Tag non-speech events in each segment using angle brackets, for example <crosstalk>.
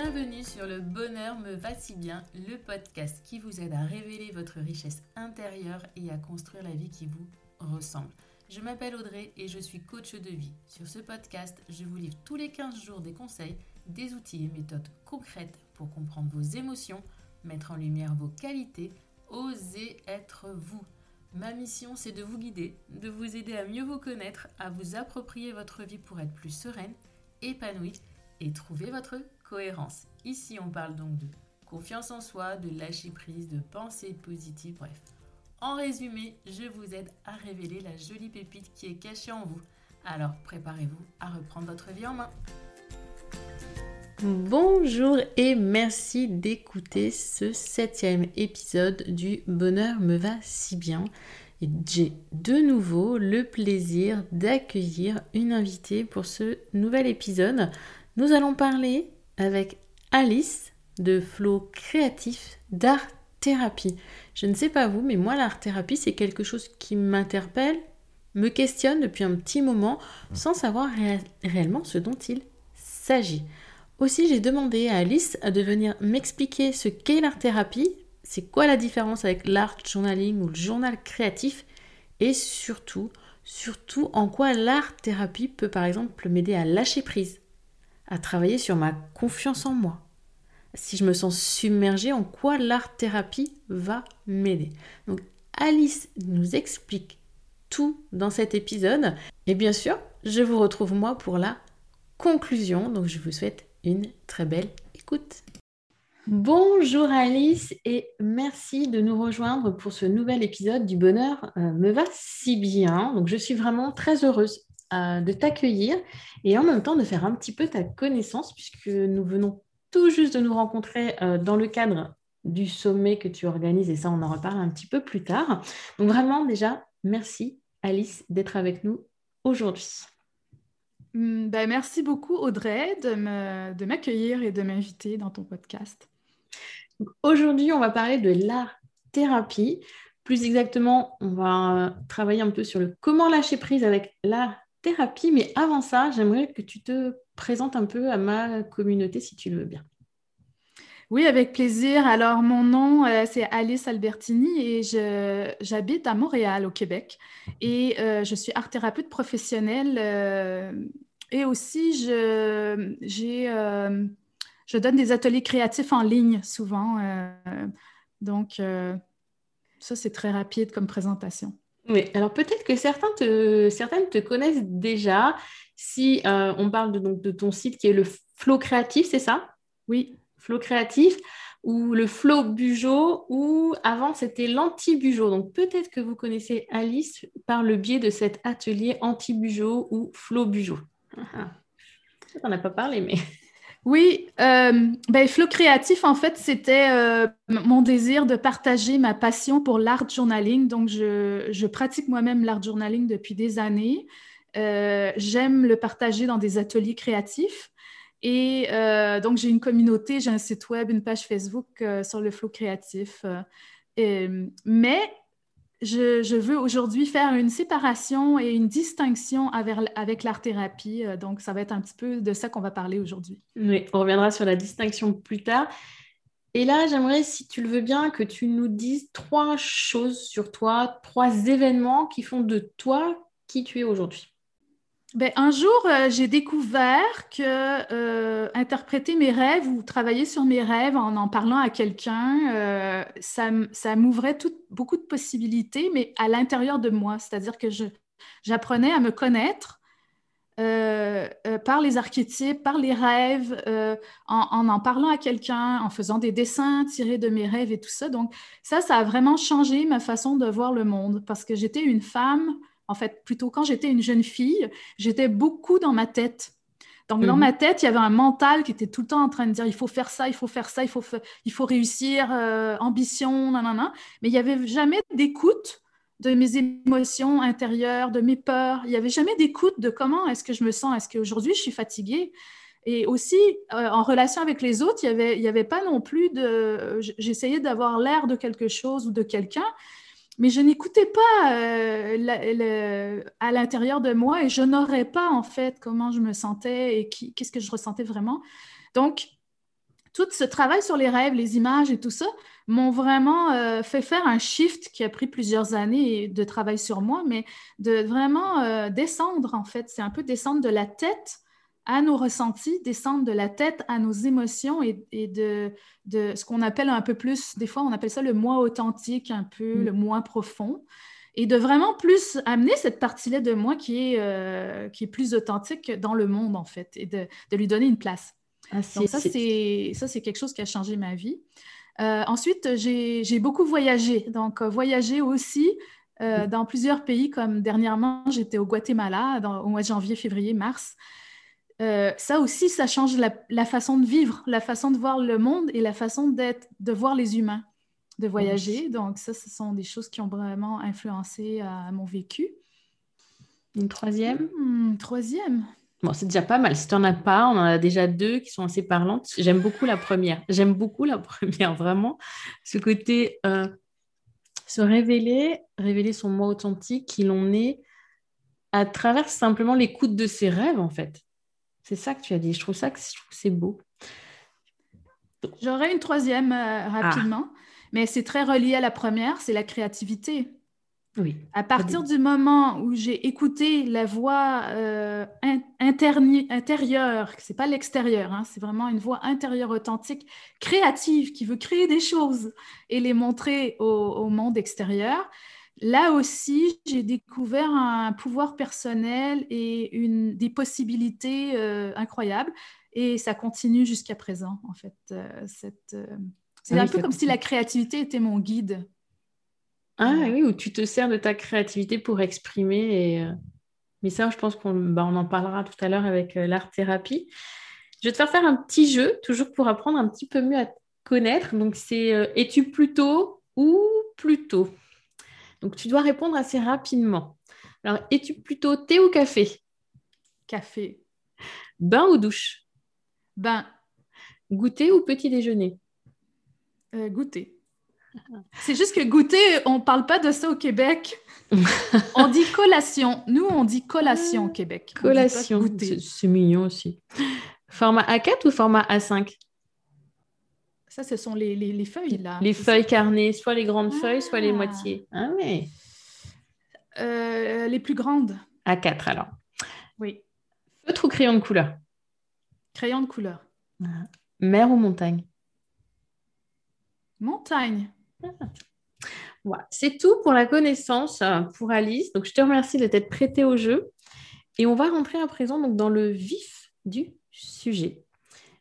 Bienvenue sur Le Bonheur me va si bien, le podcast qui vous aide à révéler votre richesse intérieure et à construire la vie qui vous ressemble. Je m'appelle Audrey et je suis coach de vie. Sur ce podcast, je vous livre tous les 15 jours des conseils, des outils et méthodes concrètes pour comprendre vos émotions, mettre en lumière vos qualités, oser être vous. Ma mission, c'est de vous guider, de vous aider à mieux vous connaître, à vous approprier votre vie pour être plus sereine, épanouie et trouver votre cohérence. Ici, on parle donc de confiance en soi, de lâcher prise, de pensée positive, bref. En résumé, je vous aide à révéler la jolie pépite qui est cachée en vous. Alors préparez-vous à reprendre votre vie en main. Bonjour et merci d'écouter ce septième épisode du Bonheur me va si bien. J'ai de nouveau le plaisir d'accueillir une invitée pour ce nouvel épisode. Nous allons parler avec Alice de Flow Créatif d'Art Thérapie. Je ne sais pas vous, mais moi l'art thérapie c'est quelque chose qui m'interpelle, me questionne depuis un petit moment sans savoir réellement ce dont il s'agit. Aussi, j'ai demandé à Alice de venir m'expliquer ce qu'est l'art thérapie, c'est quoi la différence avec l'art journaling ou le journal créatif, et surtout, surtout en quoi l'art thérapie peut par exemple m'aider à lâcher prise, à travailler sur ma confiance en moi. Si je me sens submergée, en quoi l'art thérapie va m'aider? Donc Alice nous explique tout dans cet épisode. Et bien sûr, je vous retrouve moi pour la conclusion. Donc je vous souhaite une très belle écoute. Bonjour Alice et merci de nous rejoindre pour ce nouvel épisode du bonheur euh, me va si bien. Donc je suis vraiment très heureuse euh, de t'accueillir et en même temps de faire un petit peu ta connaissance puisque nous venons tout juste de nous rencontrer euh, dans le cadre du sommet que tu organises et ça on en reparle un petit peu plus tard. Donc vraiment déjà merci Alice d'être avec nous aujourd'hui. Ben, merci beaucoup, Audrey, de m'accueillir et de m'inviter dans ton podcast. Aujourd'hui, on va parler de l'art thérapie. Plus exactement, on va travailler un peu sur le comment lâcher prise avec l'art thérapie. Mais avant ça, j'aimerais que tu te présentes un peu à ma communauté si tu le veux bien. Oui, avec plaisir. Alors, mon nom, euh, c'est Alice Albertini et j'habite à Montréal, au Québec. Et euh, je suis art thérapeute professionnelle euh, et aussi je, je donne des ateliers créatifs en ligne souvent. donc, ça, c'est très rapide comme présentation. Oui, alors peut-être que certains te, certaines te connaissent déjà. Si on parle de, donc, de ton site qui est le Flow Créatif, c'est ça? Oui. Flow créatif ou le flow bujo ou avant c'était l'anti-bujo. Donc peut-être que vous connaissez Alice par le biais de cet atelier anti-bujo ou flow bujo. <laughs> On n'a pas parlé, mais. Oui, euh, ben, Flow Créatif, en fait, c'était euh, mon désir de partager ma passion pour l'art journaling. Donc, je, pratique moi-même l'art journaling depuis des années. Euh, j'aime le partager dans des ateliers créatifs. Et donc, j'ai une communauté, j'ai un site web, une page Facebook sur le flow créatif. Mais je, veux aujourd'hui faire une séparation et une distinction avec, l'art-thérapie. donc, ça va être un petit peu de ça qu'on va parler aujourd'hui. Oui, on reviendra sur la distinction plus tard. Et là, j'aimerais, si tu le veux bien, que tu nous dises trois choses sur toi, trois événements qui font de toi qui tu es aujourd'hui. Ben, un jour, euh, j'ai découvert que euh, interpréter mes rêves ou travailler sur mes rêves en en parlant à quelqu'un, euh, ça, ça m'ouvrait beaucoup de possibilités, mais à l'intérieur de moi. C'est-à-dire que j'apprenais à me connaître par les archétypes, par les rêves, en, en, parlant à quelqu'un, en faisant des dessins tirés de mes rêves et tout ça. Donc ça, ça a vraiment changé ma façon de voir le monde parce que j'étais une femme en fait, plutôt quand j'étais une jeune fille, j'étais beaucoup dans ma tête. Donc, dans mhm. ma tête, il y avait un mental qui était tout le temps en train de dire il faut faire ça, il faut faire ça, il faut, il faut réussir, euh, ambition, nanana. Mais il n'y avait jamais d'écoute de mes émotions intérieures, de mes peurs. Il n'y avait jamais d'écoute de comment est-ce que je me sens. Est-ce qu'aujourd'hui, je suis fatiguée? Et aussi, euh, en relation avec les autres, il n'y avait, y avait pas non plus de... J'essayais d'avoir l'air de quelque chose ou de quelqu'un, mais je n'écoutais pas euh, à l'intérieur de moi et je n'aurais pas en fait comment je me sentais et qu'est-ce que je ressentais vraiment. Donc, tout ce travail sur les rêves, les images et tout ça m'ont vraiment euh, fait faire un shift qui a pris plusieurs années de travail sur moi, mais de vraiment euh, descendre, en fait. C'est un peu descendre de la tête à nos ressentis, descendre de la tête à nos émotions et, de, de, ce qu'on appelle un peu plus, des fois on appelle ça le moi authentique, un peu mm. le moi profond, et de vraiment plus amener cette partie-là de moi qui est, euh, qui est plus authentique dans le monde, en fait, et de, de lui donner une place. Ah, Donc ça, c'est, ça, c'est quelque chose qui a changé ma vie. Euh, ensuite, j'ai, beaucoup voyagé. Donc, euh, voyager aussi mm. dans plusieurs pays, comme dernièrement, j'étais au Guatemala au mois de janvier, février, mars. Euh, ça aussi, ça change la, façon de vivre, la façon de voir le monde et la façon d'être, de voir les humains, de voyager. Donc, ça, ce sont des choses qui ont vraiment influencé à mon vécu. Une troisième? Hmm, Troisième. Bon, c'est déjà pas mal. Si tu n'en as pas, on en a déjà deux qui sont assez parlantes. J'aime beaucoup la première. J'aime beaucoup la <laughs> première, vraiment. Ce côté euh, se révéler, révéler son moi authentique, qui l'on est à travers simplement l'écoute de ses rêves, en fait. C'est ça que tu as dit. Je trouve ça que c'est beau. J'aurais une troisième euh, rapidement, ah. mais c'est très relié à la première, c'est la créativité. Oui. À partir du moment où j'ai écouté la voix euh, intérieure, c'est pas l'extérieur, hein, c'est vraiment une voix intérieure authentique, créative, qui veut créer des choses et les montrer au monde extérieur, Là aussi, j'ai découvert un pouvoir personnel et une, des possibilités euh, incroyables. Et ça continue jusqu'à présent, en fait. Euh, euh, c'est ah un peu comme si la créativité était mon guide. Ah oui, où tu te sers de ta créativité pour exprimer. Et, Mais ça, je pense qu'on bah, on en parlera tout à l'heure avec l'art-thérapie. Je vais te faire faire un petit jeu, toujours pour apprendre un petit peu mieux à te connaître. Donc, c'est es-tu plutôt ou plutôt? Donc, tu dois répondre assez rapidement. Alors, es-tu plutôt thé ou café? Café. Bain ou douche? Bain. Goûter ou petit déjeuner? Euh, Goûter. C'est juste que goûter, on ne parle pas de ça au Québec. <laughs> on dit collation. Nous, on dit collation au Québec. Collation. C'est mignon aussi. Format A4 ou format A5 ça, ce sont les, les, feuilles, là. Les feuilles carnées, soit les grandes feuilles, soit les ah. moitiés. Ah oui. Euh, les plus grandes. À 4, alors. Oui. Feutre ou crayon de couleur? Crayon de couleur. Ah. Mer ou montagne? Montagne. Voilà. C'est tout pour la connaissance euh, pour Alice. Donc, je te remercie de t'être prêtée au jeu. Et on va rentrer à présent donc, dans le vif du sujet.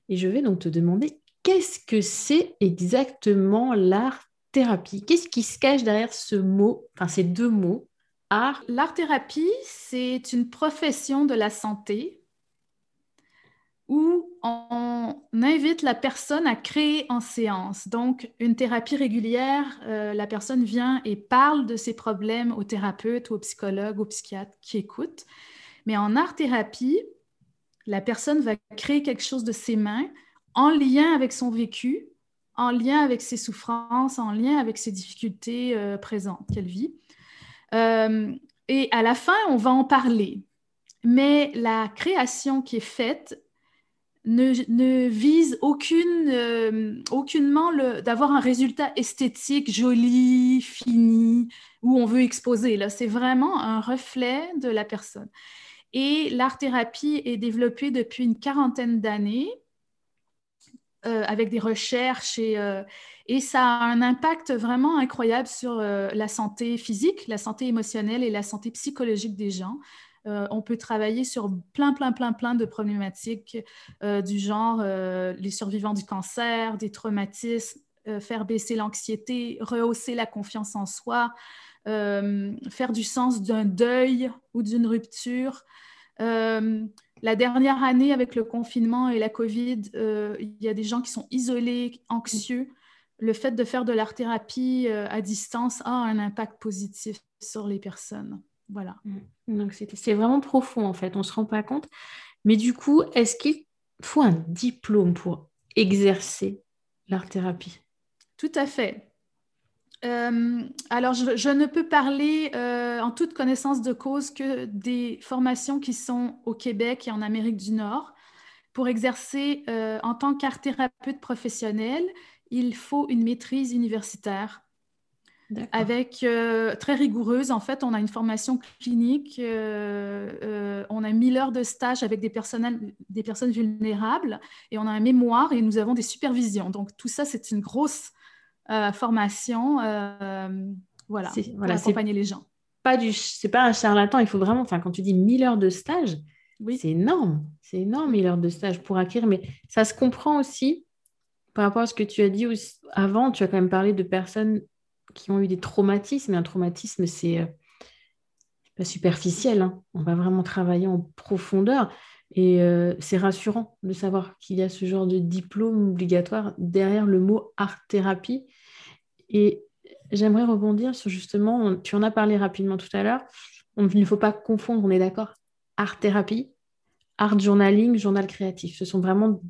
Et je vais donc te demander qu'est-ce que c'est exactement l'art-thérapie Qu'est-ce qui se cache derrière ce mot, enfin ces deux mots? Art. L'art-thérapie, c'est une profession de la santé où on invite la personne à créer en séance. Donc, une thérapie régulière, euh, la personne vient et parle de ses problèmes au thérapeute, au psychologue, au psychiatre qui écoute. Mais en art-thérapie, la personne va créer quelque chose de ses mains en lien avec son vécu, en lien avec ses souffrances, en lien avec ses difficultés euh, présentes qu'elle vit. Euh, et à la fin, on va en parler. Mais la création qui est faite ne, vise aucune, euh, aucunement d'avoir un résultat esthétique joli, fini, où on veut exposer. Là, c'est vraiment un reflet de la personne. Et l'art-thérapie est développée depuis une quarantaine d'années euh, avec des recherches et, euh, et, ça a un impact vraiment incroyable sur euh, la santé physique, la santé émotionnelle et la santé psychologique des gens. on peut travailler sur plein, plein, plein, plein de problématiques du genre les survivants du cancer, des traumatismes, faire baisser l'anxiété, rehausser la confiance en soi, faire du sens d'un deuil ou d'une rupture. La dernière année, avec le confinement et la COVID, euh, il y a des gens qui sont isolés, anxieux. Le fait de faire de l'art-thérapie euh, à distance a un impact positif sur les personnes. Voilà. Mm. Donc, c'est vraiment profond, en fait. On ne se rend pas compte. Mais du coup, est-ce qu'il faut un diplôme pour exercer l'art-thérapie? Tout à fait. Euh, alors, je, ne peux parler euh, en toute connaissance de cause que des formations qui sont au Québec et en Amérique du Nord. pour exercer en tant qu'art thérapeute professionnel, il faut une maîtrise universitaire avec euh, très rigoureuse. En fait, on a une formation clinique, euh, euh, on a 1000 heures de stage avec des, des personnes vulnérables et on a un mémoire et nous avons des supervisions. Donc, tout ça, c'est une grosse formation voilà, pour accompagner les gens. Pas du, c'est pas un charlatan, il faut vraiment, enfin, quand tu dis 1000 heures de stage, oui. c'est énorme, c'est énorme 1000 heures de stage pour acquérir, mais ça se comprend aussi par rapport à ce que tu as dit avant, tu as quand même parlé de personnes qui ont eu des traumatismes. Et un traumatisme, c'est euh, pas superficiel. Hein. On va vraiment travailler en profondeur. Et euh, c'est rassurant de savoir qu'il y a ce genre de diplôme obligatoire derrière le mot art-thérapie. Et j'aimerais rebondir sur justement, tu en as parlé rapidement tout à l'heure, il ne faut pas confondre, on est d'accord, art-thérapie, art journaling, journal créatif. Ce sont vraiment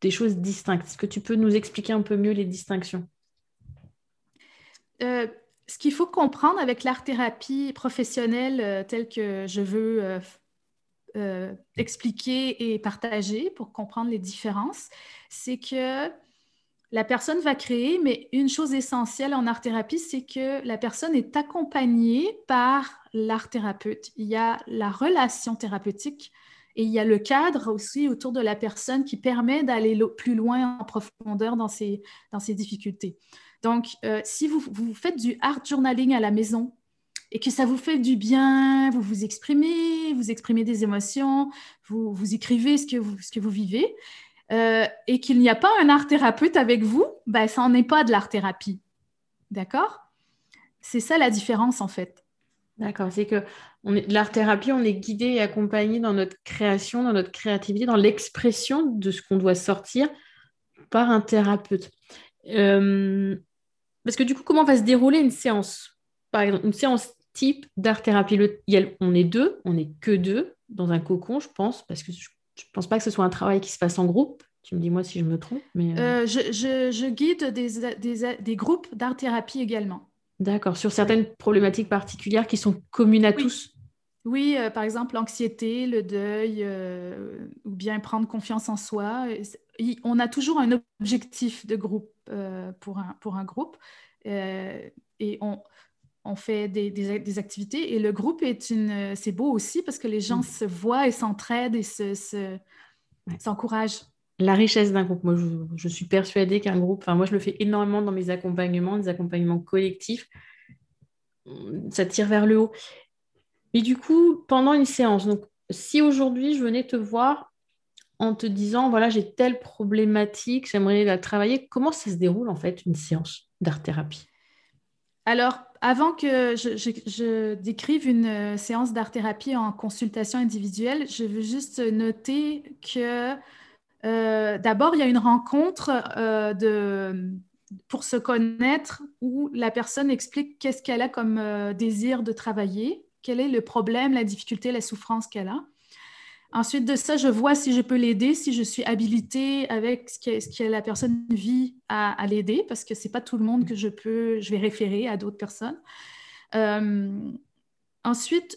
des choses distinctes. Est-ce que tu peux nous expliquer un peu mieux les distinctions? Euh, ce qu'il faut comprendre avec l'art-thérapie professionnelle euh, telle que je veux euh, expliquer et partager pour comprendre les différences, c'est que la personne va créer, mais une chose essentielle en art-thérapie, c'est que la personne est accompagnée par l'art-thérapeute. Il y a la relation thérapeutique et il y a le cadre aussi autour de la personne qui permet d'aller plus loin en profondeur dans ses difficultés. Donc, euh, si vous, faites du art journaling à la maison et que ça vous fait du bien, vous vous exprimez, vous exprimez des émotions, vous, écrivez ce que vous vivez, euh, et qu'il n'y a pas un art thérapeute avec vous, ben, ça n'en est pas de l'art thérapie. D'accord? C'est ça la différence en fait. D'accord, c'est que l'art thérapie, on est guidé et accompagné dans notre création, dans notre créativité, dans l'expression de ce qu'on doit sortir par un thérapeute. Euh, parce que du coup, comment va se dérouler une séance? Par exemple, une séance type d'art-thérapie. On est deux, on n'est que deux dans un cocon, je pense, parce que je ne pense pas que ce soit un travail qui se fasse en groupe? Tu me dis moi si je me trompe. Mais euh, euh, je, guide des, groupes d'art-thérapie également. D'accord, sur certaines problématiques particulières qui sont communes à tous? Oui, par exemple l'anxiété, le deuil, ou bien prendre confiance en soi. On a toujours un objectif de groupe. Euh, pour, un, pour un groupe. Euh, et on, on fait des, des, activités. Et le groupe est une. C'est beau aussi parce que les gens mm. se voient et s'entraident et s'encouragent. Se, La richesse d'un groupe. Moi, je, je suis persuadée qu'un groupe, enfin, moi, je le fais énormément dans mes accompagnements, des accompagnements collectifs. Ça tire vers le haut. Et du coup, pendant une séance, donc si aujourd'hui je venais te voir en te disant, voilà, j'ai telle problématique, j'aimerais la travailler. Comment ça se déroule en fait une séance d'art-thérapie? Alors, avant que je, décrive une euh, séance d'art-thérapie en consultation individuelle, je veux juste noter que euh, d'abord, il y a une rencontre euh, pour se connaître où la personne explique qu'est-ce qu'elle a comme désir de travailler, quel est le problème, la difficulté, la souffrance qu'elle a. Ensuite de ça, je vois si je peux l'aider, si je suis habilitée avec ce que, ce que la personne vit à, l'aider, parce que ce n'est pas tout le monde que je peux, je vais référer à d'autres personnes. Euh, ensuite,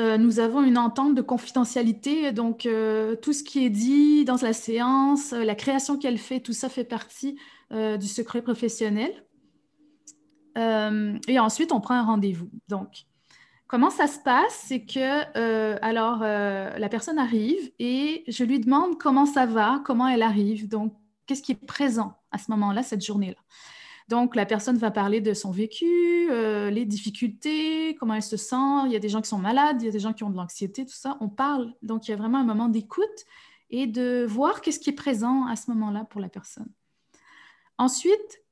euh, nous avons une entente de confidentialité, donc euh, tout ce qui est dit dans la séance, la création qu'elle fait, tout ça fait partie du secret professionnel. et ensuite, on prend un rendez-vous. Donc, Comment ça se passe? C'est que, euh, alors, euh, la personne arrive et je lui demande comment ça va, comment elle arrive. Donc, qu'est-ce qui est présent à ce moment-là, cette journée-là? Donc, la personne va parler de son vécu, euh, les difficultés, comment elle se sent. Il y a des gens qui sont malades, il y a des gens qui ont de l'anxiété, tout ça. On parle. Donc, il y a vraiment un moment d'écoute et de voir qu'est-ce qui est présent à ce moment-là pour la personne. Ensuite,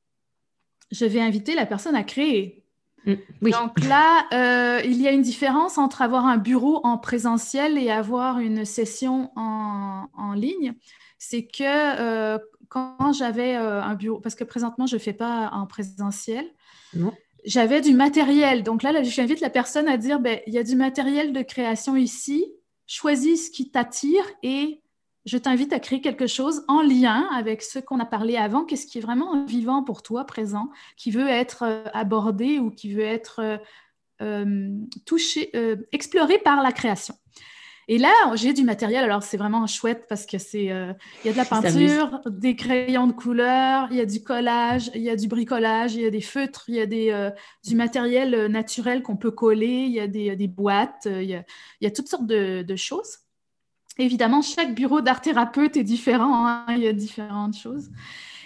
je vais inviter la personne à créer. Mm, Donc là, euh, il y a une différence entre avoir un bureau en présentiel et avoir une session en, ligne. C'est que euh, quand j'avais euh, un bureau, parce que présentement, je ne fais pas en présentiel, j'avais du matériel. Donc là, là j'invite la personne à dire, ben, il y a du matériel de création ici, choisis ce qui t'attire et je t'invite à créer quelque chose en lien avec ce qu'on a parlé avant, qu'est-ce qui est vraiment vivant pour toi, présent, qui veut être euh, abordé ou qui veut être euh, euh, touché, exploré par la création. Et là, j'ai du matériel. Alors, c'est vraiment chouette parce que c'est, euh, il y a de la <laughs> peinture, des crayons de couleur, il y a du collage, il y a du bricolage, il y a des feutres, il y a des, euh, du matériel naturel qu'on peut coller, il y a des, des boîtes, il y a, il y a toutes sortes de, de choses. Évidemment, chaque bureau d'art thérapeute est différent. Hein, il y a différentes choses.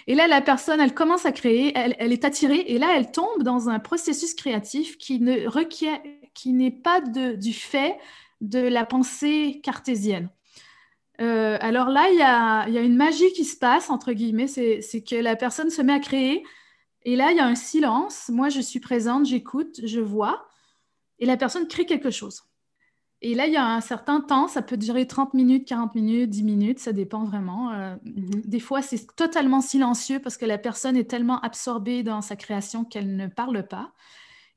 Et là, la personne, elle commence à créer, elle, est attirée, et là, elle tombe dans un processus créatif qui ne requiert, qui n'est pas du fait de la pensée cartésienne. Euh, alors là, il y, a, une magie qui se passe, entre guillemets, c'est que la personne se met à créer, et là, il y a un silence. Moi, je suis présente, j'écoute, je vois, et la personne crée quelque chose. Et là, il y a un certain temps, ça peut durer 30 minutes, 40 minutes, 10 minutes, ça dépend vraiment. Euh, mhm. Des fois, c'est totalement silencieux parce que la personne est tellement absorbée dans sa création qu'elle ne parle pas.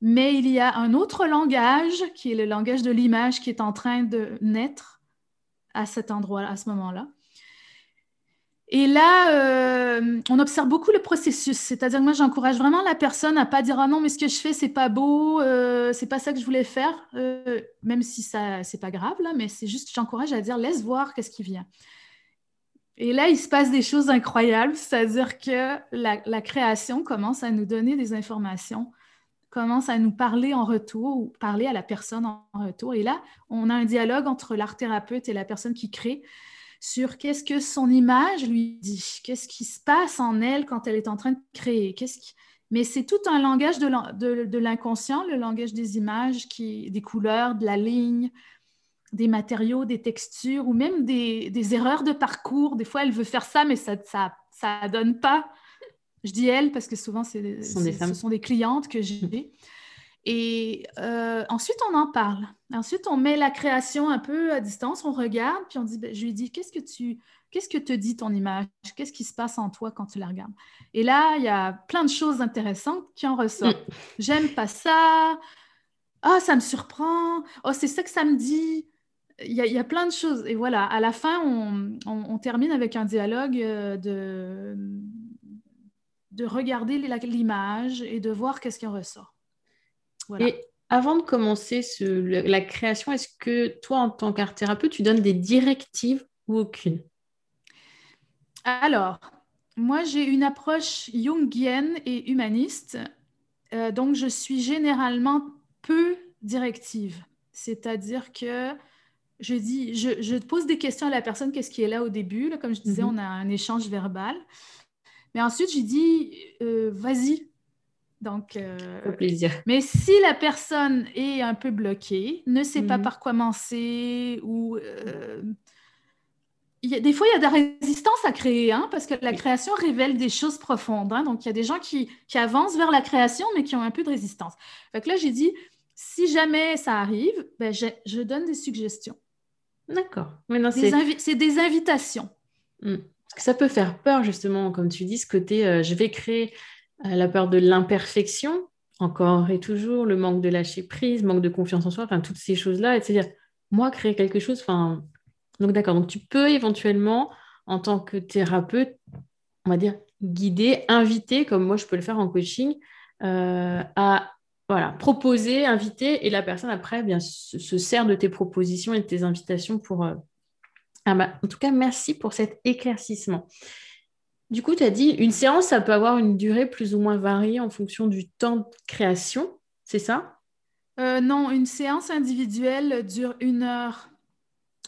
Mais il y a un autre langage qui est le langage de l'image qui est en train de naître à cet endroit, à ce moment-là. Et là, euh, on observe beaucoup le processus. C'est-à-dire que moi, j'encourage vraiment la personne à pas dire ah non, mais ce que je fais, c'est pas beau, euh, c'est pas ça que je voulais faire, euh, même si ça, c'est pas grave là, mais c'est juste, j'encourage à dire laisse voir qu'est-ce qui vient. Et là, il se passe des choses incroyables, c'est-à-dire que la, création commence à nous donner des informations, commence à nous parler en retour ou parler à la personne en retour. Et là, on a un dialogue entre l'art thérapeute et la personne qui crée sur qu'est-ce que son image lui dit, qu'est-ce qui se passe en elle quand elle est en train de créer. Qu'est-ce qui... Mais c'est tout un langage de l'inconscient, le langage des images, qui, des couleurs, de la ligne, des matériaux, des textures, ou même des, erreurs de parcours. Des fois, elle veut faire ça, mais ça ne ça, ça donne pas. Je dis elle parce que souvent, ce sont des clientes que j'ai. Et euh, ensuite, on en parle. Ensuite, on met la création un peu à distance, on regarde, puis on dit, ben, je lui dis, qu'est-ce que tu, qu'est-ce que te dit ton image? Qu'est-ce qui se passe en toi quand tu la regardes? Et là, il y a plein de choses intéressantes qui en ressortent. Mm. J'aime pas ça. Ah, ça me surprend. Oh, c'est ça que ça me dit. Il y, a, il y, a, plein de choses. Et voilà, à la fin, on, on, termine avec un dialogue euh, de, de regarder l'image et de voir qu'est-ce qui en ressort. Et avant de commencer la création, est-ce que toi, en tant qu'art thérapeute, tu donnes des directives ou aucune? Alors, moi, j'ai une approche jungienne et humaniste. Euh, donc, je suis généralement peu directive. C'est-à-dire que je dis, je, pose des questions à la personne, qu'est-ce qui est là au début? comme je disais, mm-hmm. on a un échange verbal. Mais ensuite, j'ai dit, euh, vas-y, donc, euh, plaisir. Mais si la personne est un peu bloquée, ne sait pas mhm. par quoi commencer ou euh, il y a, des fois, il y a de la résistance à créer, hein, parce que la création révèle des choses profondes. Hein. donc, il y a des gens qui, qui, avancent vers la création, mais qui ont un peu de résistance. Fait là, j'ai dit, si jamais ça arrive, ben, je, je donne des suggestions. D'accord. C'est des invitations. Hmm. Parce que ça peut faire peur, justement, comme tu dis, ce côté, euh, je vais créer la peur de l'imperfection, encore et toujours, le manque de lâcher prise, manque de confiance en soi, enfin toutes ces choses-là, c'est-à-dire moi créer quelque chose, enfin donc d'accord, donc tu peux éventuellement en tant que thérapeute, on va dire guider, inviter, comme moi je peux le faire en coaching, euh, à voilà, proposer, inviter, et la personne après bien se, sert de tes propositions et de tes invitations pour. Euh, ah bah, en tout cas, merci pour cet éclaircissement. Du coup, tu as dit, une séance, ça peut avoir une durée plus ou moins variée en fonction du temps de création, c'est ça? Euh, Non, une séance individuelle dure une heure.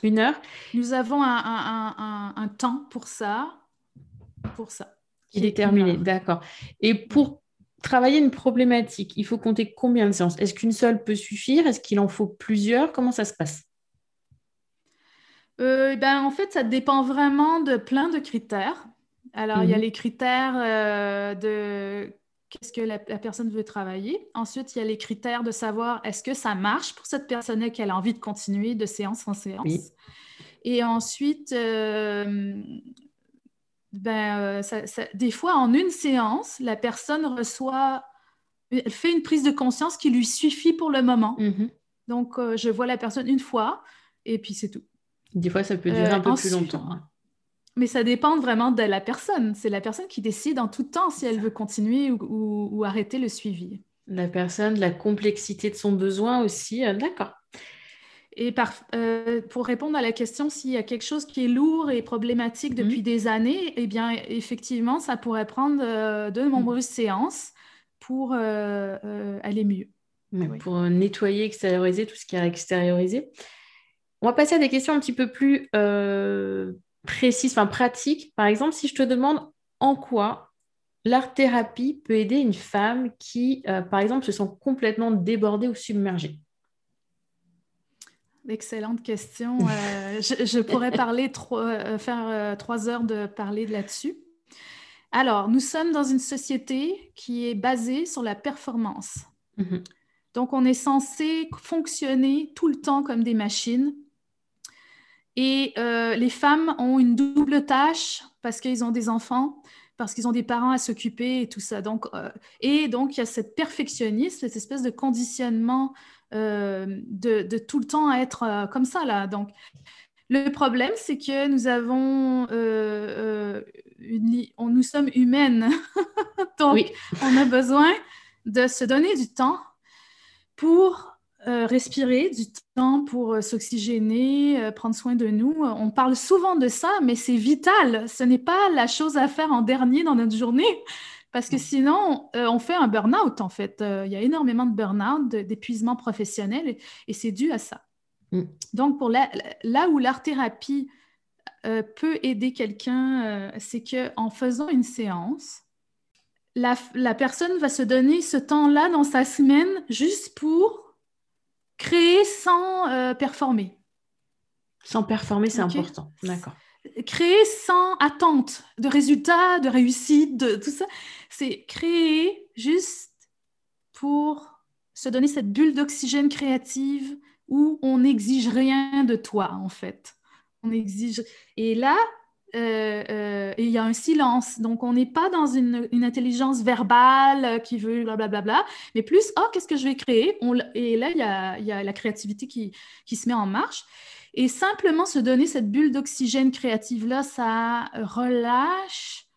Une heure? Nous avons un, temps pour ça. Pour ça. Il est terminé, d'accord. Et pour travailler une problématique, il faut compter combien de séances? Est-ce qu'une seule peut suffire? Est-ce qu'il en faut plusieurs? Comment ça se passe? Euh, ben, En fait, ça dépend vraiment de plein de critères. Alors, il y a mhm. les critères euh, de qu'est-ce que la, personne veut travailler. Ensuite, il y a les critères de savoir est-ce que ça marche pour cette personne et qu'elle a envie de continuer de séance en séance? Et ensuite, euh, ben, euh, des fois, en une séance, la personne reçoit, elle fait une prise de conscience qui lui suffit pour le moment. Mhm. Donc, je vois la personne une fois et puis c'est tout. Des fois, ça peut durer un peu plus longtemps. Hein. Mais ça dépend vraiment de la personne. C'est la personne qui décide en tout temps si elle veut continuer ou, arrêter le suivi. La personne, la complexité de son besoin aussi, euh, d'accord. Et euh, pour répondre à la question s'il y a quelque chose qui est lourd et problématique mhm. depuis des années, eh bien, effectivement, ça pourrait prendre euh, de nombreuses séances pour aller mieux. Pour nettoyer, extérioriser tout ce qui est extériorisé. On va passer à des questions un petit peu plus précises, enfin pratiques. Par exemple, si je te demande en quoi l'art-thérapie peut aider une femme qui, euh, par exemple, se sent complètement débordée ou submergée Excellente question. Euh, je, pourrais parler euh, faire trois heures de parler là-dessus. Alors, nous sommes dans une société qui est basée sur la performance. Mhm. Donc, on est censé fonctionner tout le temps comme des machines. Et les femmes ont une double tâche parce qu'ils ont des enfants parce qu'ils ont des parents à s'occuper et tout ça. Donc, euh, et donc, il y a cette perfectionnisme, cette espèce de conditionnement euh, de, tout le temps à être euh, comme ça, là. Donc, le problème, c'est que nous avons... Une, on, nous sommes humaines. <laughs> donc, on a besoin de se donner du temps pour euh, respirer, du temps pour euh, s'oxygéner, euh, prendre soin de nous. On parle souvent de ça, mais c'est vital. Ce n'est pas la chose à faire en dernier dans notre journée, <laughs> parce que sinon, on fait un burn-out, en fait. il y a énormément de burn-out, d'épuisement professionnel, et, c'est dû à ça. Mm. Donc, pour là où l'art-thérapie peut aider quelqu'un, c'est qu'en faisant une séance, la, la personne va se donner ce temps-là dans sa semaine juste pour Créer sans euh, performer. Sans performer, c'est important. D'accord. Créer sans attente de résultats, de réussite, de tout ça. C'est créer juste pour se donner cette bulle d'oxygène créative où on n'exige rien de toi, en fait. On exige. Et là, euh, euh, et il y a un silence. Donc, on n'est pas dans une, intelligence verbale qui veut blablabla, bla, bla, mais plus, oh, qu'est-ce que je vais créer? et là, il y a, la créativité qui, se met en marche. Et simplement se donner cette bulle d'oxygène créative-là, ça relâche,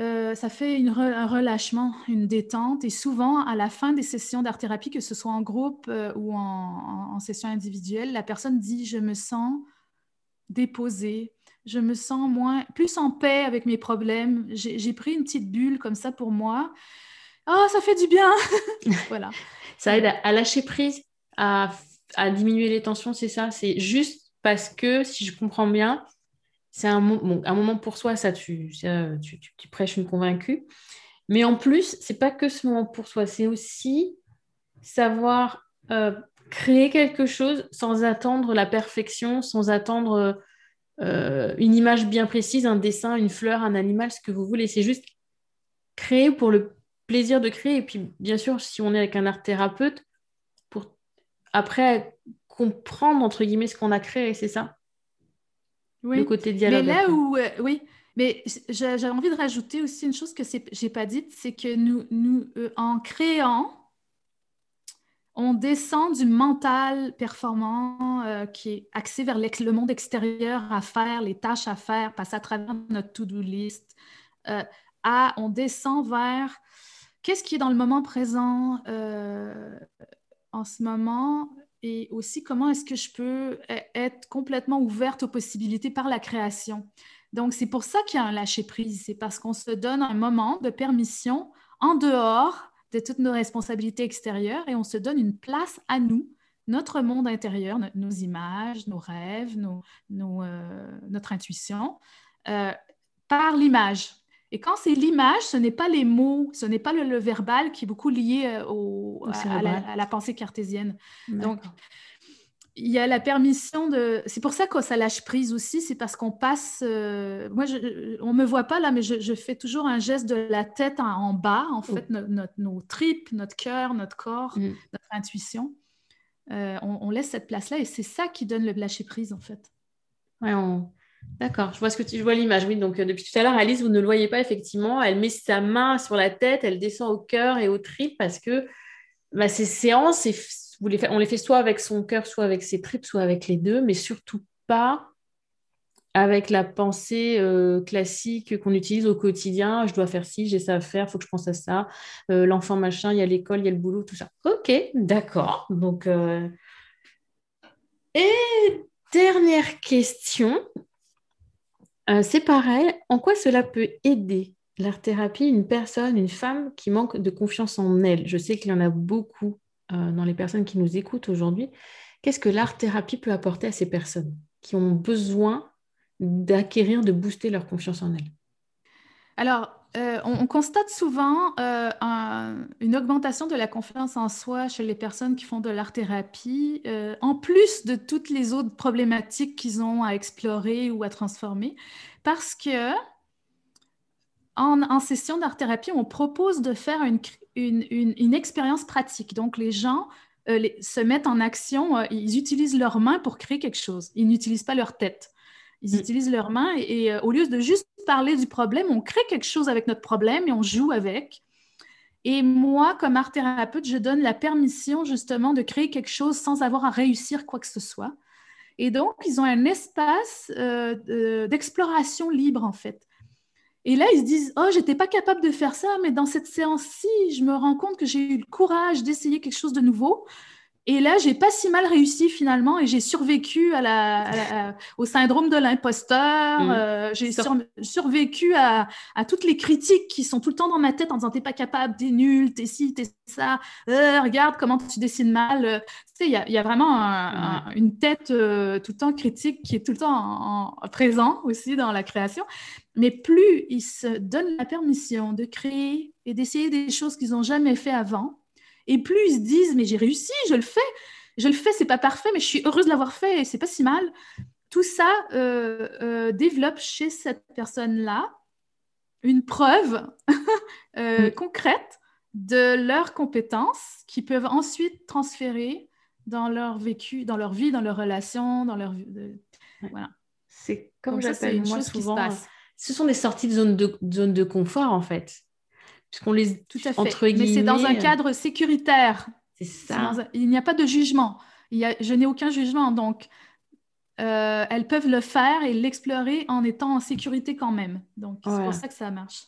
euh, ça fait un relâchement, une détente. Et souvent, à la fin des sessions d'art-thérapie, que ce soit en groupe ou en, en, session individuelle, la personne dit, je me sens déposée, je me sens moins, plus en paix avec mes problèmes. J'ai pris une petite bulle comme ça pour moi. Oh, ça fait du bien. <laughs> voilà. Ça aide à, lâcher prise, à, diminuer les tensions, c'est ça? C'est juste parce que, si je comprends bien, c'est un, moment pour soi, ça, tu, tu, prêches une convaincue. Mais en plus, c'est pas que ce moment pour soi, c'est aussi savoir euh, créer quelque chose sans attendre la perfection, sans attendre euh, une image bien précise, un dessin, une fleur, un animal, ce que vous voulez. C'est juste créer pour le plaisir de créer. Et puis, bien sûr, si on est avec un art thérapeute, pour après comprendre, entre guillemets, ce qu'on a créé, c'est ça Oui. Le côté dialogue. Mais là où, euh, oui, mais j'ai envie de rajouter aussi une chose que je n'ai pas dite, c'est que nous, nous euh, en créant, on descend du mental performant euh, qui est axé vers le monde extérieur à faire, les tâches à faire, passer à travers notre to-do list, euh, à on descend vers qu'est-ce qui est dans le moment présent euh, en ce moment et aussi comment est-ce que je peux être complètement ouverte aux possibilités par la création. Donc, c'est pour ça qu'il y a un lâcher-prise, c'est parce qu'on se donne un moment de permission en dehors de toutes nos responsabilités extérieures et on se donne une place à nous, notre monde intérieur, nos images, nos rêves, nos, euh, notre intuition, euh, par l'image. Et quand c'est l'image, ce n'est pas les mots, ce n'est pas le, verbal qui est beaucoup lié euh, au, à, la, à, la, pensée cartésienne. Donc, il y a la permission de. C'est pour ça que ça lâche prise aussi, c'est parce qu'on passe. Euh, moi, je... on me voit pas là, mais je... fais toujours un geste de la tête en, bas, en fait, nos tripes, notre cœur, notre corps, mm. notre intuition. Euh, on... laisse cette place-là et c'est ça qui donne le lâcher prise, en fait. Ouais, D'accord, je vois ce que tu je vois l'image. Oui, donc euh, depuis tout à l'heure, Alice, vous ne le voyez pas effectivement. Elle met sa main sur la tête, elle descend au cœur et aux tripes parce que bah, ces séances, on les fait soit avec son cœur, soit avec ses tripes, soit avec les deux, mais surtout pas avec la pensée euh, classique qu'on utilise au quotidien. Je dois faire ci, j'ai ça à faire, il faut que je pense à ça. Euh, l'enfant machin, il y a l'école, il y a le boulot, tout ça. Ok, d'accord. Euh, Et dernière question, c'est pareil, en quoi cela peut aider l'art-thérapie une personne, une femme qui manque de confiance en elle? Je sais qu'il y en a beaucoup euh, dans les personnes qui nous écoutent aujourd'hui. Qu'est-ce que l'art-thérapie peut apporter à ces personnes qui ont besoin d'acquérir, de booster leur confiance en elles? Alors, euh, on, constate souvent euh, une augmentation de la confiance en soi chez les personnes qui font de l'art-thérapie, en plus de toutes les autres problématiques qu'ils ont à explorer ou à transformer, parce que en, session d'art-thérapie, on propose de faire une, expérience pratique. Donc, les gens se mettent en action, ils utilisent leurs mains pour créer quelque chose. Ils n'utilisent pas leur tête. Ils mm. utilisent leurs mains et, euh, au lieu de juste parler du problème, on crée quelque chose avec notre problème et on joue avec. Et moi, comme art thérapeute, je donne la permission justement de créer quelque chose sans avoir à réussir quoi que ce soit. Et donc, ils ont un espace euh, d'exploration libre, en fait. Et là, ils se disent, oh, j'étais pas capable de faire ça, mais dans cette séance-ci, je me rends compte que j'ai eu le courage d'essayer quelque chose de nouveau. Et là, j'ai pas si mal réussi finalement et j'ai survécu à la, au syndrome de l'imposteur. Mm. Euh, j'ai survécu à, toutes les critiques qui sont tout le temps dans ma tête en disant t'es pas capable, t'es nul, t'es ci, t'es ça. Euh, regarde comment tu dessines mal. Euh, tu sais, il y, a vraiment une tête tout le temps critique qui est tout le temps présent aussi dans la création. Mais plus ils se donnent la permission de créer et d'essayer des choses qu'ils n'ont jamais fait avant, et plus ils se disent, mais j'ai réussi, je le fais, je le fais, c'est pas parfait, mais je suis heureuse de l'avoir fait et c'est pas si mal. Tout ça euh, euh, développe chez cette personne-là une preuve <laughs> euh, mm. concrète de leurs compétences qui peuvent ensuite transférer dans leur vécu, dans leur vie, dans leurs relations, dans leur voilà. C'est comme j'appelle moi souvent. Ce sont des sorties de zone de, zone de confort en fait puisqu'on les tout à fait. Mais c'est dans un euh, cadre sécuritaire. C'est ça. il n'y a pas de jugement. Il y a... je n'ai aucun jugement, donc euh, elles peuvent le faire et l'explorer en étant en sécurité quand même. Donc c'est pour ça que ça marche.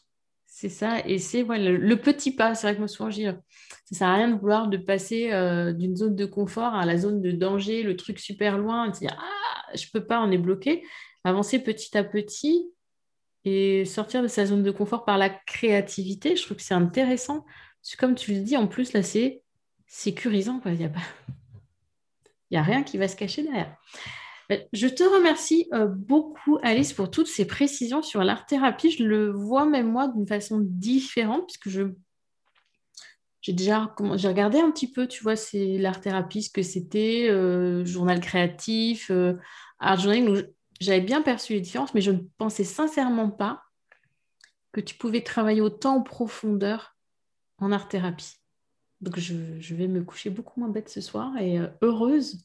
C'est ça, et c'est le, petit pas. C'est vrai que moi souvent je dis, ça sert à rien de vouloir de passer euh, d'une zone de confort à la zone de danger, le truc super loin, de se dire ah je peux pas, on est bloqué. Avancer petit à petit, et sortir de sa zone de confort par la créativité, je trouve que c'est intéressant. Parce comme tu le dis, en plus, là, c'est sécurisant. Il n'y a, pas... <laughs> a rien qui va se cacher derrière. Ben, je te remercie euh, beaucoup, Alice, pour toutes ces précisions sur l'art-thérapie. Je le vois même moi d'une façon différente, puisque je j'ai déjà j'ai regardé un petit peu, tu vois, c'est l'art-thérapie, ce que c'était, euh, journal créatif, euh, art journaling j'avais bien perçu les différences, mais je ne pensais sincèrement pas que tu pouvais travailler autant en profondeur en art-thérapie. Donc, je, vais me coucher beaucoup moins bête ce soir et euh, heureuse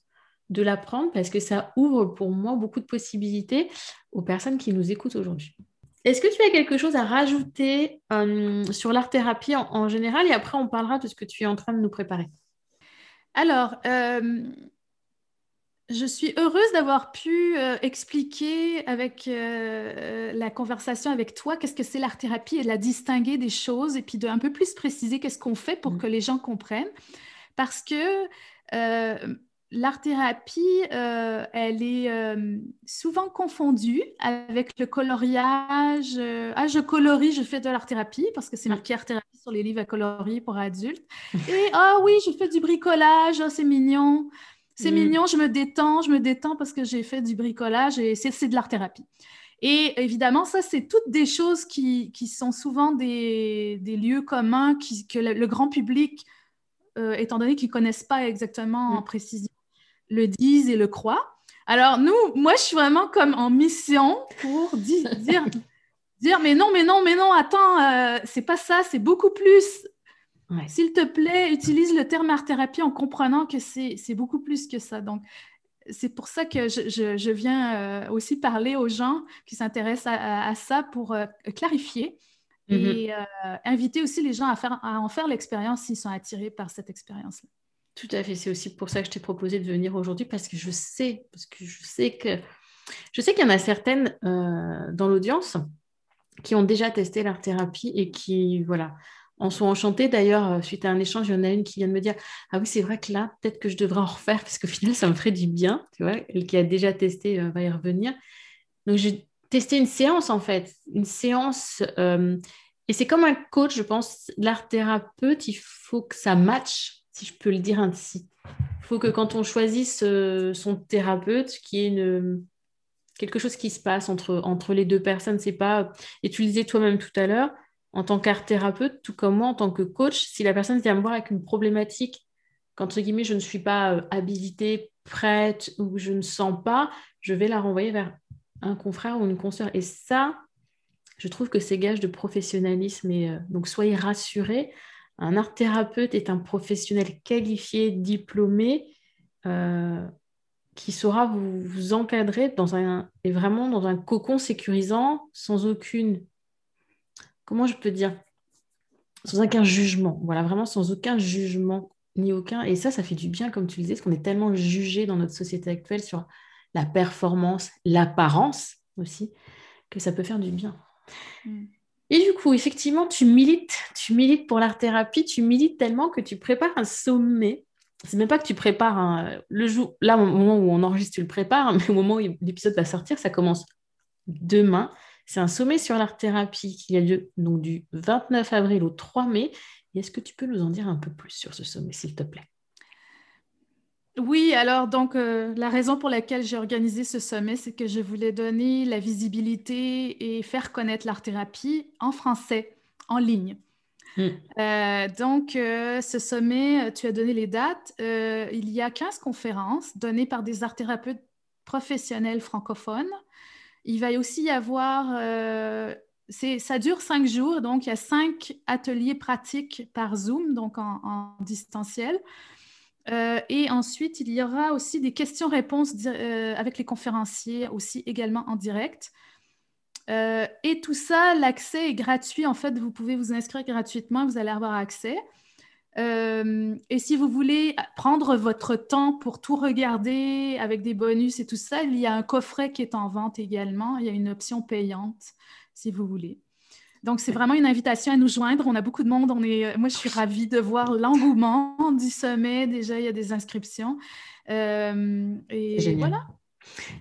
de l'apprendre parce que ça ouvre pour moi beaucoup de possibilités aux personnes qui nous écoutent aujourd'hui. Est-ce que tu as quelque chose à rajouter euh, sur l'art-thérapie en, général? Et après on parlera de ce que tu es en train de nous préparer Alors, euh, je suis heureuse d'avoir pu euh, expliquer avec euh, la conversation avec toi qu'est-ce que c'est l'art-thérapie et de la distinguer des choses et puis de un peu plus préciser qu'est-ce qu'on fait pour mmh. que les gens comprennent. Parce que euh, l'art-thérapie, elle est souvent confondue avec le coloriage. ah, je colorie, je fais de l'art-thérapie parce que c'est mmh. marqué art-thérapie sur les livres à colorier pour adultes. <laughs> Et ah oui, je fais du bricolage, oh, c'est mignon. C'est mm. mignon, je me détends, je me détends parce que j'ai fait du bricolage et c'est de l'art-thérapie. Et évidemment, ça, c'est toutes des choses qui, sont souvent des, lieux communs que le, grand public, euh, étant donné qu'ils ne connaissent pas exactement en mm. précision, le disent et le croient. Alors, nous, moi, je suis vraiment comme en mission pour dire, <laughs> dire, mais non, mais non, mais non, attends, euh, c'est pas ça, c'est beaucoup plus. S'il te plaît, utilise le terme art-thérapie en comprenant que c'est beaucoup plus que ça. Donc, c'est pour ça que je, viens euh, aussi parler aux gens qui s'intéressent à, ça pour euh, clarifier mm-hmm. et euh, inviter aussi les gens à, faire, à en faire l'expérience s'ils sont attirés par cette expérience-là. Tout à fait. C'est aussi pour ça que je t'ai proposé de venir aujourd'hui parce que je sais, parce que je sais que je sais qu'il y en a certaines dans l'audience qui ont déjà testé l'art-thérapie et qui, voilà, en sont enchantés. D'ailleurs, euh, suite à un échange, il y en a une qui vient de me dire Ah oui, c'est vrai que là, peut-être que je devrais en refaire parce qu'au final, ça me ferait du bien. Tu vois, elle qui a déjà testé euh, va y revenir. Donc, j'ai testé une séance en fait, une séance. Euh, et c'est comme un coach, je pense, l'art thérapeute, il faut que ça matche, si je peux le dire ainsi. Il faut que quand on choisisse son thérapeute, qu'il y ait quelque chose qui se passe entre, entre les deux personnes. C'est pas, et tu le disais toi-même tout à l'heure, en tant qu'art thérapeute, tout comme moi en tant que coach, si la personne vient me voir avec une problématique, qu'entre guillemets, je ne suis pas euh, habilitée, prête ou je ne sens pas, je vais la renvoyer vers un confrère ou une consoeur. Et ça, je trouve que c'est gage de professionnalisme. Et euh, donc, soyez rassurés. Un art thérapeute est un professionnel qualifié, diplômé, euh, qui saura vous, vous, encadrer dans un, et vraiment dans un cocon sécurisant, sans aucune comment je peux dire? Sans aucun jugement. Voilà, vraiment sans aucun jugement ni aucun. Et ça, ça fait du bien, comme tu le disais, parce qu'on est tellement jugé dans notre société actuelle sur la performance, l'apparence aussi, que ça peut faire du bien. Mm. Et du coup, effectivement, tu milites, tu milites pour l'art-thérapie, tu milites tellement que tu prépares un sommet. C'est même pas que tu prépares le jour, là, au moment où on enregistre, tu le prépares, <laughs> mais au moment où l'épisode va sortir, ça commence demain. C'est un sommet sur l'art-thérapie qui a lieu donc, du 29 avril au 3 mai. Est-ce que tu peux nous en dire un peu plus sur ce sommet, s'il te plaît? Oui, alors donc euh, la raison pour laquelle j'ai organisé ce sommet, c'est que je voulais donner la visibilité et faire connaître l'art-thérapie en français, en ligne. Hmm. Euh, donc, euh, ce sommet, tu as donné les dates. il y a 15 conférences données par des art-thérapeutes professionnels francophones il va aussi y avoir, euh, ça dure cinq jours, donc il y a cinq ateliers pratiques par Zoom, donc en, distanciel. Euh, et ensuite, il y aura aussi des questions-réponses euh, avec les conférenciers, aussi également en direct. et tout ça, l'accès est gratuit. En fait, vous pouvez vous inscrire gratuitement, vous allez avoir accès. Euh, et si vous voulez prendre votre temps pour tout regarder avec des bonus et tout ça, il y a un coffret qui est en vente également. Il y a une option payante si vous voulez. Donc, c'est vraiment une invitation à nous joindre. On a beaucoup de monde. On est, moi, je suis ravie de voir l'engouement du sommet. Déjà, il y a des inscriptions. Euh, et voilà.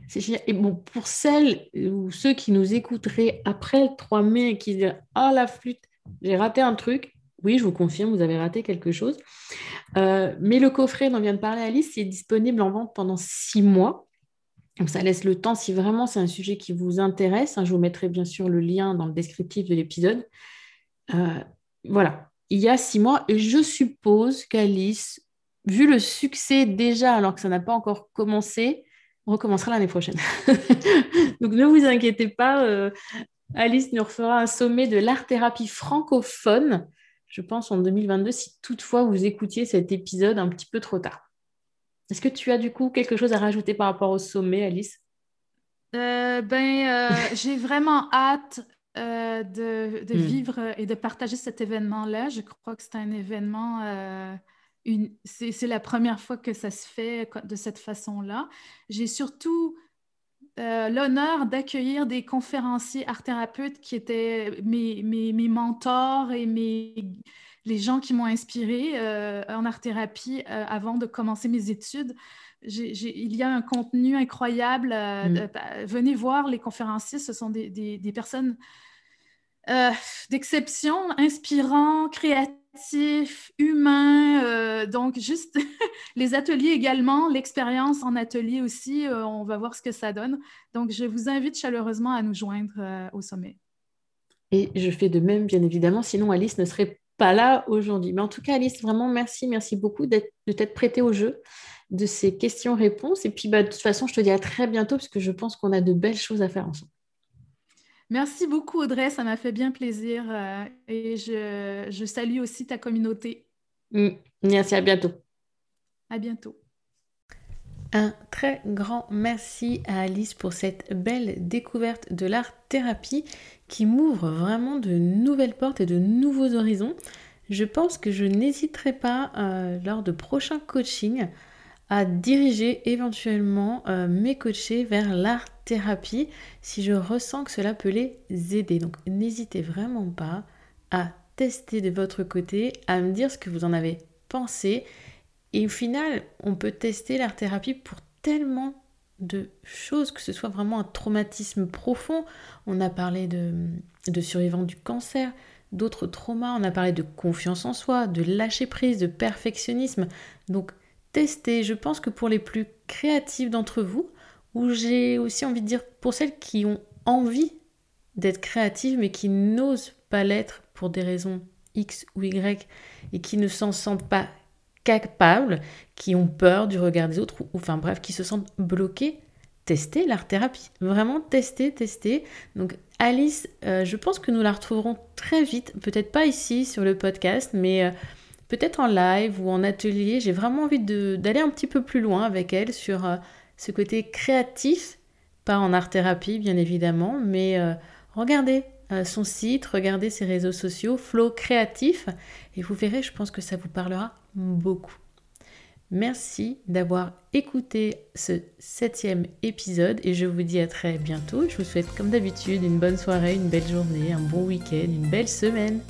C'est génial. Et bon, pour celles ou ceux qui nous écouteraient après le 3 mai et qui disent Ah, la flûte, j'ai raté un truc, oui, je vous confirme, vous avez raté quelque chose. Euh, mais le coffret dont vient de parler Alice, est disponible en vente pendant six mois. Donc ça laisse le temps, si vraiment c'est un sujet qui vous intéresse, hein, je vous mettrai bien sûr le lien dans le descriptif de l'épisode. Euh, voilà, il y a six mois, et je suppose qu'Alice, vu le succès déjà, alors que ça n'a pas encore commencé, recommencera l'année prochaine. <laughs> Donc ne vous inquiétez pas, euh, Alice nous refera un sommet de l'art-thérapie francophone je pense, en 2022, si toutefois vous écoutiez cet épisode un petit peu trop tard. Est-ce que tu as du coup quelque chose à rajouter par rapport au sommet, Alice? Euh, Ben, euh, <laughs> j'ai vraiment hâte euh, de, hmm. vivre et de partager cet événement-là. Je crois que c'est un événement, c'est la première fois que ça se fait de cette façon-là. J'ai surtout euh, l'honneur d'accueillir des conférenciers art-thérapeutes qui étaient mes, mes, mentors et mes, les gens qui m'ont inspiré euh, en art-thérapie euh, avant de commencer mes études. il y a un contenu incroyable. Mm. venez voir les conférenciers, ce sont des, des, des personnes d'exception, inspirants, créatifs humain. Euh, donc, juste <laughs> les ateliers également, l'expérience en atelier aussi, euh, on va voir ce que ça donne. Donc, je vous invite chaleureusement à nous joindre euh, au sommet. Et je fais de même, bien évidemment, sinon Alice ne serait pas là aujourd'hui. Mais en tout cas, Alice, vraiment merci, merci beaucoup de t'être prêtée au jeu de ces questions-réponses. Et puis, bah, de toute façon, je te dis à très bientôt parce que je pense qu'on a de belles choses à faire ensemble. Merci beaucoup, Audrey. Ça m'a fait bien plaisir. Euh, et je, salue aussi ta communauté. Mm. Merci, à bientôt. À bientôt. Un très grand merci à Alice pour cette belle découverte de l'art thérapie qui m'ouvre vraiment de nouvelles portes et de nouveaux horizons. Je pense que je n'hésiterai pas euh, lors de prochains coachings à diriger éventuellement euh, mes coachés vers l'art thérapie si je ressens que cela peut les aider. Donc n'hésitez vraiment pas à tester de votre côté, à me dire ce que vous en avez pensé. Et au final, on peut tester l'art-thérapie pour tellement de choses, que ce soit vraiment un traumatisme profond. On a parlé de, de survivants du cancer, d'autres traumas, on a parlé de confiance en soi, de lâcher prise, de perfectionnisme. Donc, testez. Je pense que pour les plus créatifs d'entre vous, ou j'ai aussi envie de dire pour celles qui ont envie d'être créatives mais qui n'osent pas l'être pour des raisons X ou Y et qui ne s'en sentent pas capables, qui ont peur du regard des autres, ou enfin bref, qui se sentent bloqués, testez l'art-thérapie. Vraiment testez, testez. Donc Alice, euh, je pense que nous la retrouverons très vite, peut-être pas ici sur le podcast, mais euh, peut-être en live ou en atelier. J'ai vraiment envie d'aller un petit peu plus loin avec elle sur euh, ce côté créatif, pas en art-thérapie bien évidemment, mais regardez son site, regardez ses réseaux sociaux, Flow Créatif, et vous verrez, je pense que ça vous parlera beaucoup. Merci d'avoir écouté ce septième épisode et je vous dis à très bientôt. Je vous souhaite comme d'habitude une bonne soirée, une belle journée, un bon week-end, une belle semaine.